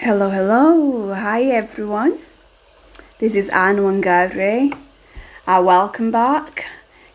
Hello, hello. Hi, everyone. This is Anne Wangare. Uh, welcome back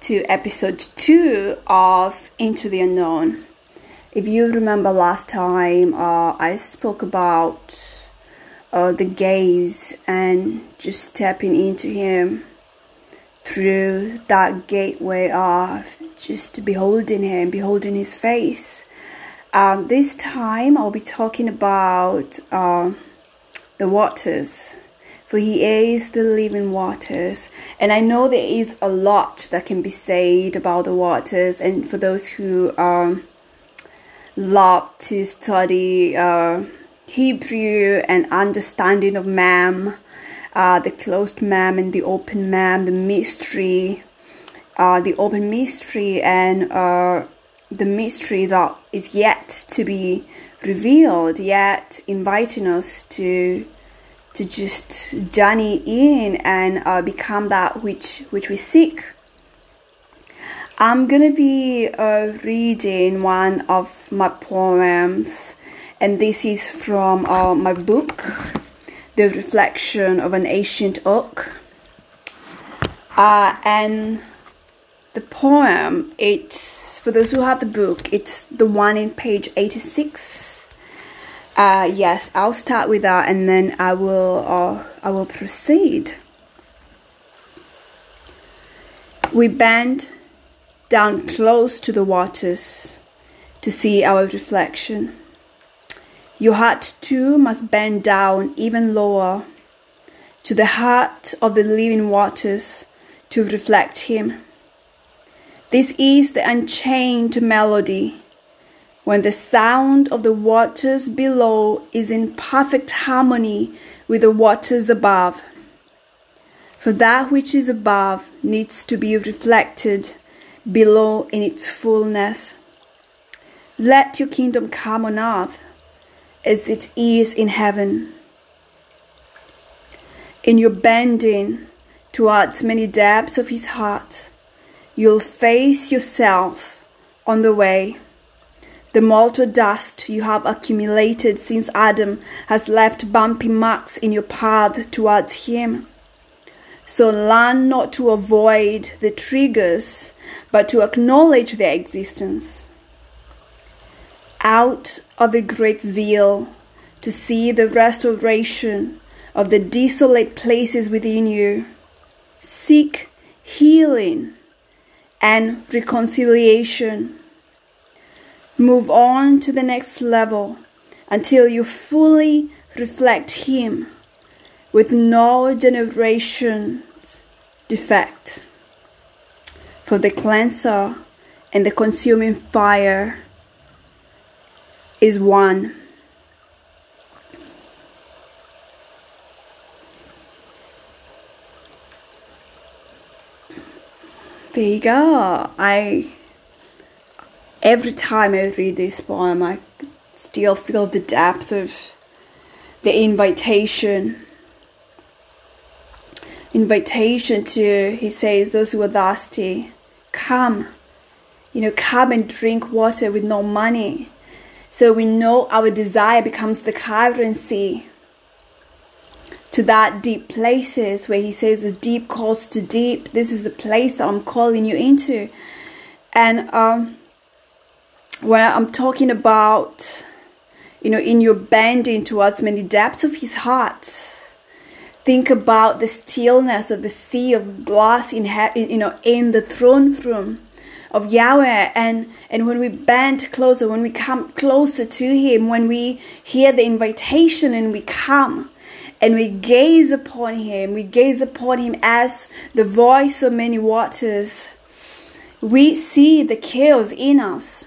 to episode two of Into the Unknown. If you remember last time, uh, I spoke about uh, the gaze and just stepping into Him through that gateway of just beholding Him, beholding His face. Um, this time I'll be talking about uh, the waters, for He is the living waters. And I know there is a lot that can be said about the waters, and for those who um, love to study uh, Hebrew and understanding of Mam, uh, the closed Mam and the open Mam, the mystery, uh, the open mystery, and uh, the mystery that is yet to be revealed, yet inviting us to to just journey in and uh, become that which which we seek. I'm gonna be uh, reading one of my poems, and this is from uh, my book, The Reflection of an Ancient Oak. Uh, and the poem, it's for those who have the book, it's the one in page 86. Uh, yes, I'll start with that, and then I will uh, I will proceed. We bend down close to the waters to see our reflection. Your heart too must bend down even lower to the heart of the living waters to reflect Him. This is the unchained melody when the sound of the waters below is in perfect harmony with the waters above. For that which is above needs to be reflected below in its fullness. Let your kingdom come on earth as it is in heaven. In your bending towards many depths of his heart, you'll face yourself on the way. The molten dust you have accumulated since Adam has left bumpy marks in your path towards him. So learn not to avoid the triggers, but to acknowledge their existence. Out of the great zeal to see the restoration of the desolate places within you, seek healing and reconciliation. Move on to the next level until you fully reflect Him with no generation's defect. For the cleanser and the consuming fire is one. There you go. I every time I read this poem, I still feel the depth of the invitation. Invitation to, he says, those who are thirsty, come. You know, come and drink water with no money. So we know our desire becomes the currency to that deep places where he says the deep calls to deep. This is the place that I'm calling you into. And um, when I'm talking about, you know, in your bending towards many depths of his heart, think about the stillness of the sea of glass in, you know, in the throne room of Yahweh and and when we bend closer when we come closer to him when we hear the invitation and we come and we gaze upon him. We gaze upon him as the voice of many waters. We see the chaos in us.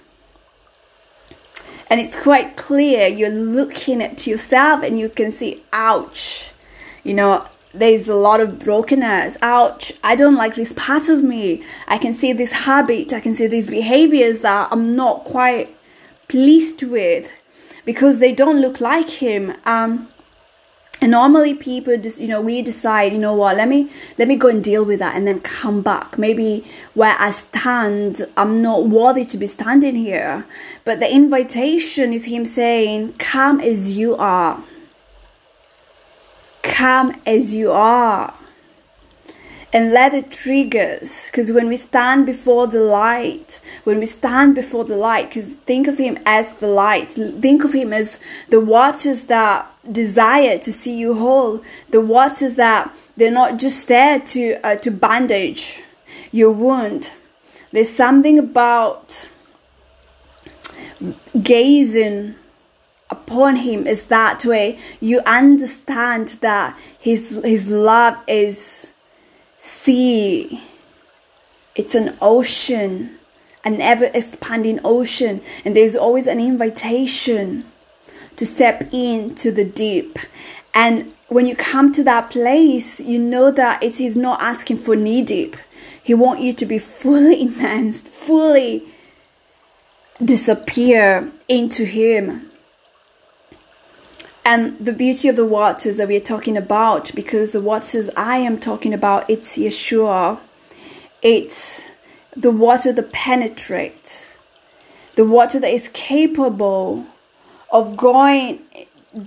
And it's quite clear. You're looking at yourself and you can see ouch. You know there's a lot of brokenness. Ouch, I don't like this part of me. I can see this habit, I can see these behaviors that I'm not quite pleased with because they don't look like him. Um, and normally people just you know we decide you know what let me let me go and deal with that and then come back. Maybe where i stand i'm not worthy to be standing here. But the invitation is him saying come as you are. Come as you are. And let the triggers, because when we stand before the light, when we stand before the light, because think of Him as the light, think of Him as the waters that desire to see you whole, the waters that they're not just there to uh, to bandage your wound. There's something about gazing upon him is that way. You understand that his his love is sea. It's an ocean an ever expanding ocean and there's always an invitation to step into the deep. And when you come to that place you know that it is not asking for knee deep. He wants you to be fully immersed fully disappear into him and the beauty of the waters that we're talking about, because the waters I am talking about, it's Yeshua. It's the water that penetrates, the water that is capable of going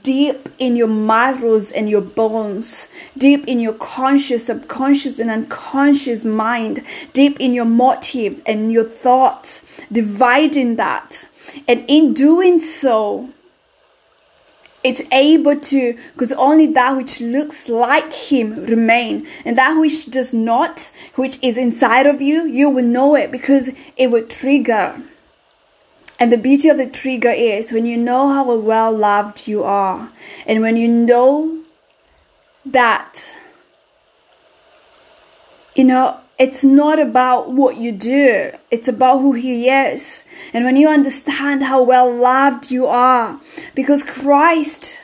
deep in your marrows and your bones, deep in your conscious, subconscious, and unconscious mind, deep in your motive and your thoughts, dividing that. And in doing so, it's able to because only that which looks like him remain. And that which does not which is inside of you you will know it because it will trigger. And the beauty of the trigger is when you know how well loved you are. And when you know that you know it's not about what you do, it's about who He is. And when you understand how well loved you are, because Christ,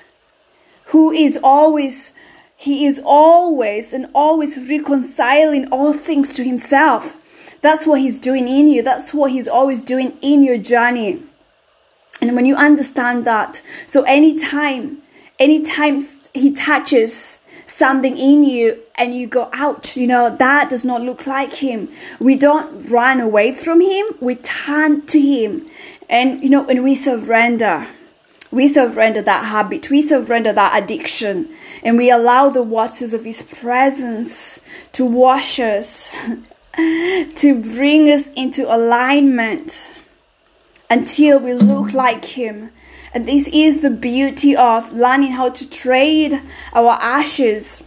who is always, He is always and always reconciling all things to Himself. That's what He's doing in you, that's what He's always doing in your journey. And when you understand that, so anytime, anytime He touches, something in you and you go out you know that does not look like him. We don't run away from him. We turn to him. And you know and we surrender. We surrender that habit. We surrender that addiction. And we allow the waters of his presence to wash us to bring us into alignment until we look like him. And this is the beauty of learning how to trade our ashes.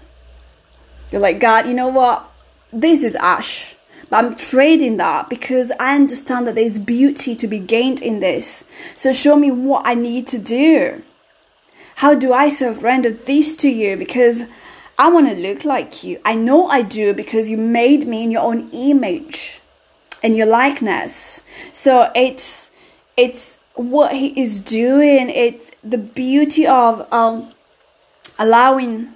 You're like, God, you know what? This is ash. But I'm trading that because I understand that there's beauty to be gained in this. So show me what I need to do. How do I surrender this to you? Because I want to look like you. I know I do because you made me in your own image and your likeness. So it's it's what he is doing. It's the beauty of um, allowing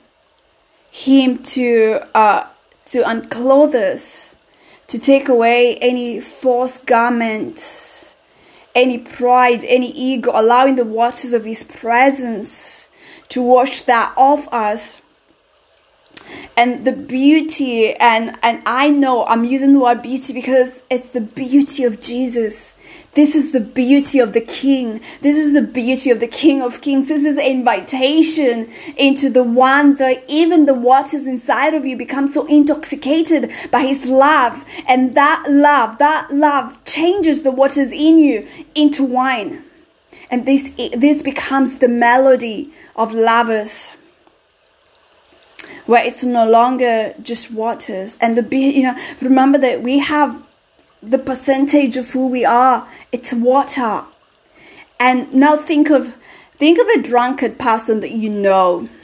him to uh, to unclothe us, to take away any false garments, any pride, any ego, allowing the waters of his presence to wash that off us and the beauty and and I know I'm using the word beauty because it's the beauty of Jesus this is the beauty of the King. This is the beauty of the King of Kings. This is an invitation into the one that even the waters inside of you become so intoxicated by His love. And that love, that love changes the waters in you into wine. And this, this becomes the melody of lovers where it's no longer just waters and the be you know remember that we have the percentage of who we are. It's water. And now think of think of a drunkard person that you know.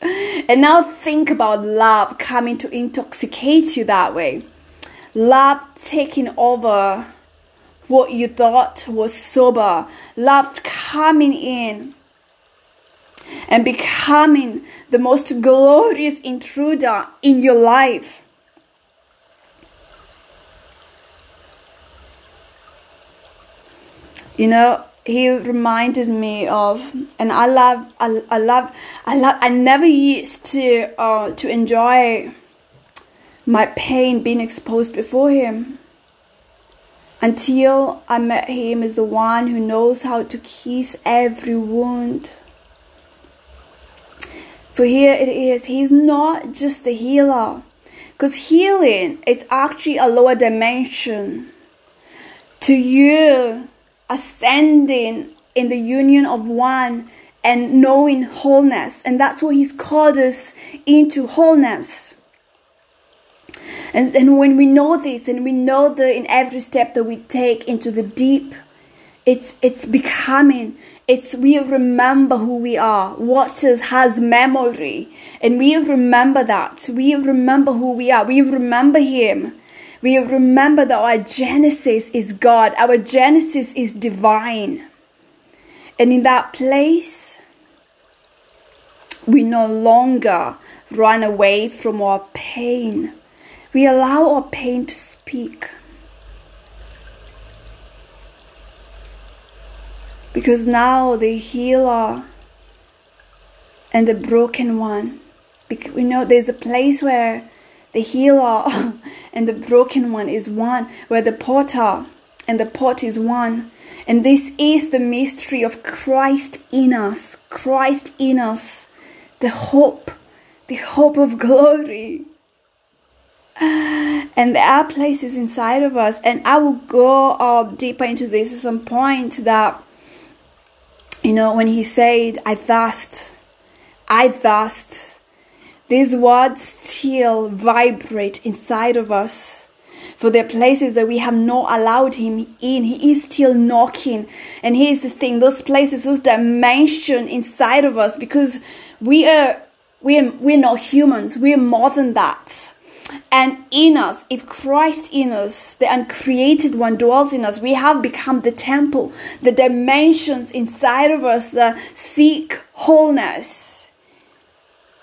and now think about love coming to intoxicate you that way. Love taking over what you thought was sober. Love coming in and becoming the most glorious intruder in your life. you know he reminded me of and i love i, I love i love i never used to uh to enjoy my pain being exposed before him until i met him as the one who knows how to kiss every wound For here it is, He's not just the healer. Because healing, it's actually a lower dimension. To you, ascending in the union of one and knowing wholeness. And that's what He's called us into wholeness. And, and when we know this and we know that in every step that we take into the deep, it's it's becoming it's we remember who we are. Waters has memory. And we remember that. We remember who we are. We remember him. We remember that our genesis is god. Our genesis is divine. And in that place we no longer run away from our pain. We allow our pain to speak because now the healer and the broken one. Because we know there's a place where the healer and the broken one is one where the potter and the pot is one. And this is the mystery of Christ in us. Christ in us. The hope. The hope of glory. And there are places inside of us. And i will go uh, deeper into this at some point that you know, when he said, I thirst, I thirst, these words still vibrate inside of us. For the places that we have not allowed him in. He is still knocking. And here's the thing, those places, those dimension inside of us, because we are we are, we're not humans. We're more than that. And in us, if Christ in us, the uncreated one dwells in us, we have become the temple, the dimensions inside of us that seek wholeness.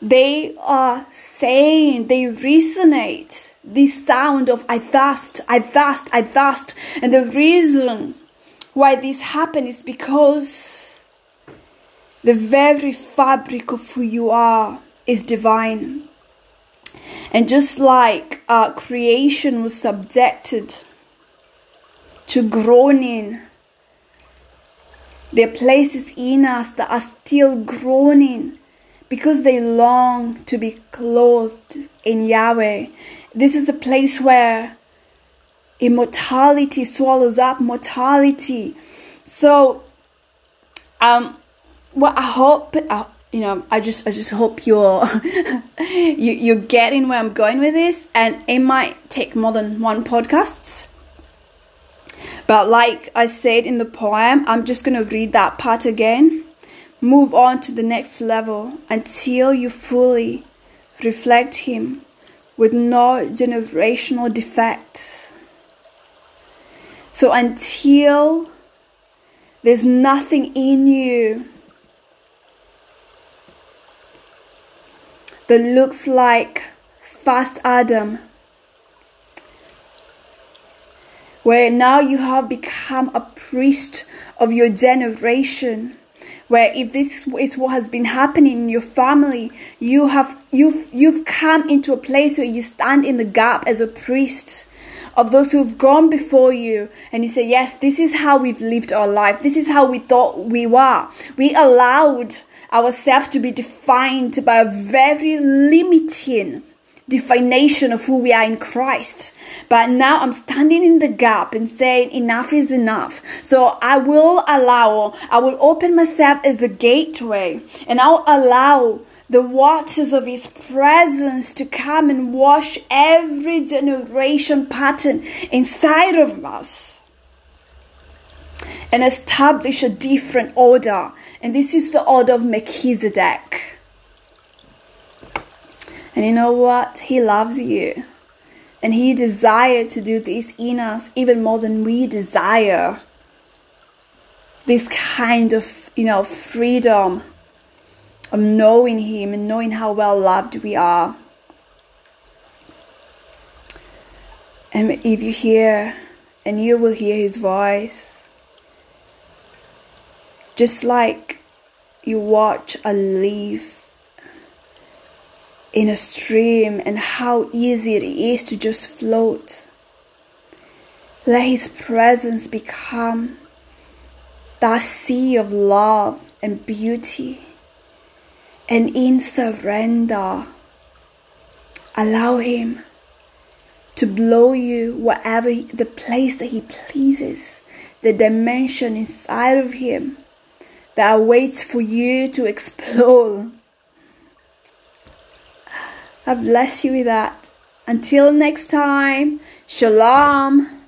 They are saying, they resonate this sound of I thirst, I thirst, I thirst. And the reason why this happens is because the very fabric of who you are is divine. And just like uh, creation was subjected to groaning, there are places in us that are still groaning because they long to be clothed in Yahweh. This is a place where immortality swallows up mortality. So, um, what I hope, you know, I just I just hope you're you you're getting where I'm going with this, and it might take more than one podcasts. But like I said in the poem, I'm just gonna read that part again. Move on to the next level until you fully reflect Him with no generational defects. So until there's nothing in you that looks like First Adam, where now you have become a priest of your generation. Where if this is what has been happening in your family you have you've you've come into a place where you stand in the gap as a priest of those who've gone before you and you say yes this is how we've lived our life this is how we thought we were we allowed ourselves to be defined by a very limiting definition of who we are in Christ. But now I'm standing in the gap and saying enough is enough. So I will allow, I will open myself as a gateway and I'll allow the waters of his presence to come and wash every generation pattern inside of us and establish a different order. And this is the order of Melchizedek. And you know what? He loves you. And he desires to do this in us even more than we desire. This kind of, you know, freedom of knowing him and knowing how well loved we are. And if you hear, and you will hear his voice, just like you watch a leaf in a stream and how easy it is to just float. Let His presence become that sea of love and beauty. And in surrender, allow Him to blow you wherever the place that He pleases, the dimension inside of Him that awaits for you to explore. I bless you with that. Until next time, Shalom.